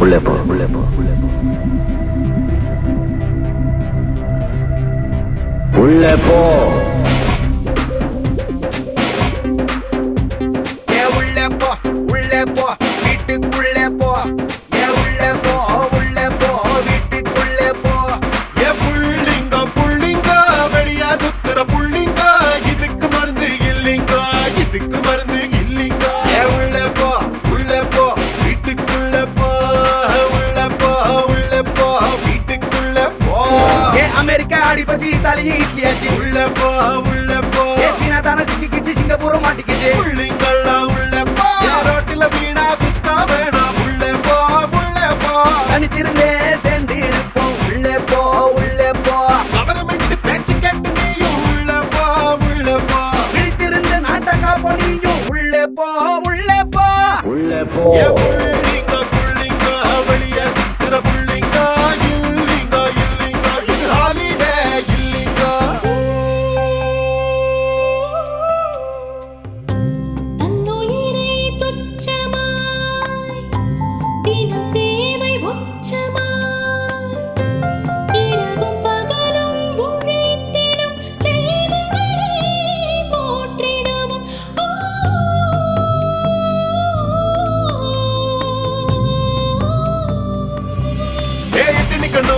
உள்ளே போ உள்ளே போ உள்ளே போ உள்ளே போ ஏ அமெரிக்கா அடிபச்சு இத்தாலி இட்லி ஆச்சு. உள்ள போ உள்ள போ. சீனா தானே சிக்கிக்கிச்சு சிங்கப்பூரும் மாட்டிக்கிச்சு. புள்ளிங்கெல்லாம் உள்ள போ. ஏ ரோட்டில வீணா சுத்த வேணாம் உள்ள போ உள்ள போ. தனித்திருந்தே சேர்ந்து இருப்போம் உள்ளே போ உள்ளே போ. கவர்மெண்ட் பேச்சு கேட்டு நீயும் உள்ள போ உள்ள போ. விழித்திருந்த நாட்டக்கா பொனியும் உள்ளே போ உள்ளே போ. உள்ளே போ.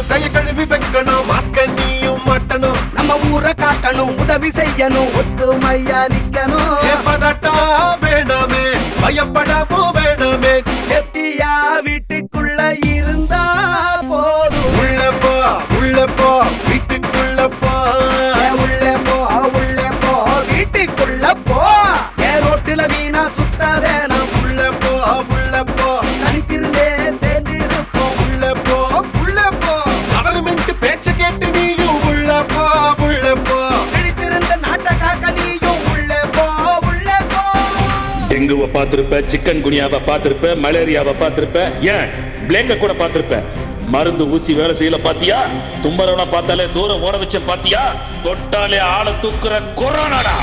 எட்டு நிக்கணும் கைய கழுவி வைக்கணும். மாஸ்க நீயும் மாட்டணும். நம்ம ஊரை காக்கணும் உதவி செய்யணும். ஒத்துமையா நிக்கணும். பதட்டா வேணாமே. பயப்படவும் டெங்குவை பார்த்திருப்ப சிக்கன் குனியாவை பார்த்திருப்ப மலேரியாவை பார்த்திருப்ப ஏன்? பிளேக்க கூட பார்த்திருப்ப. மருந்து ஊசி வேலை செய்யல பாத்தியா? தும்பரவனை பார்த்தாலே தூரம் ஓட வச்ச பாத்தியா? தொட்டாலே ஆளை தூக்குற கொரோனாடா.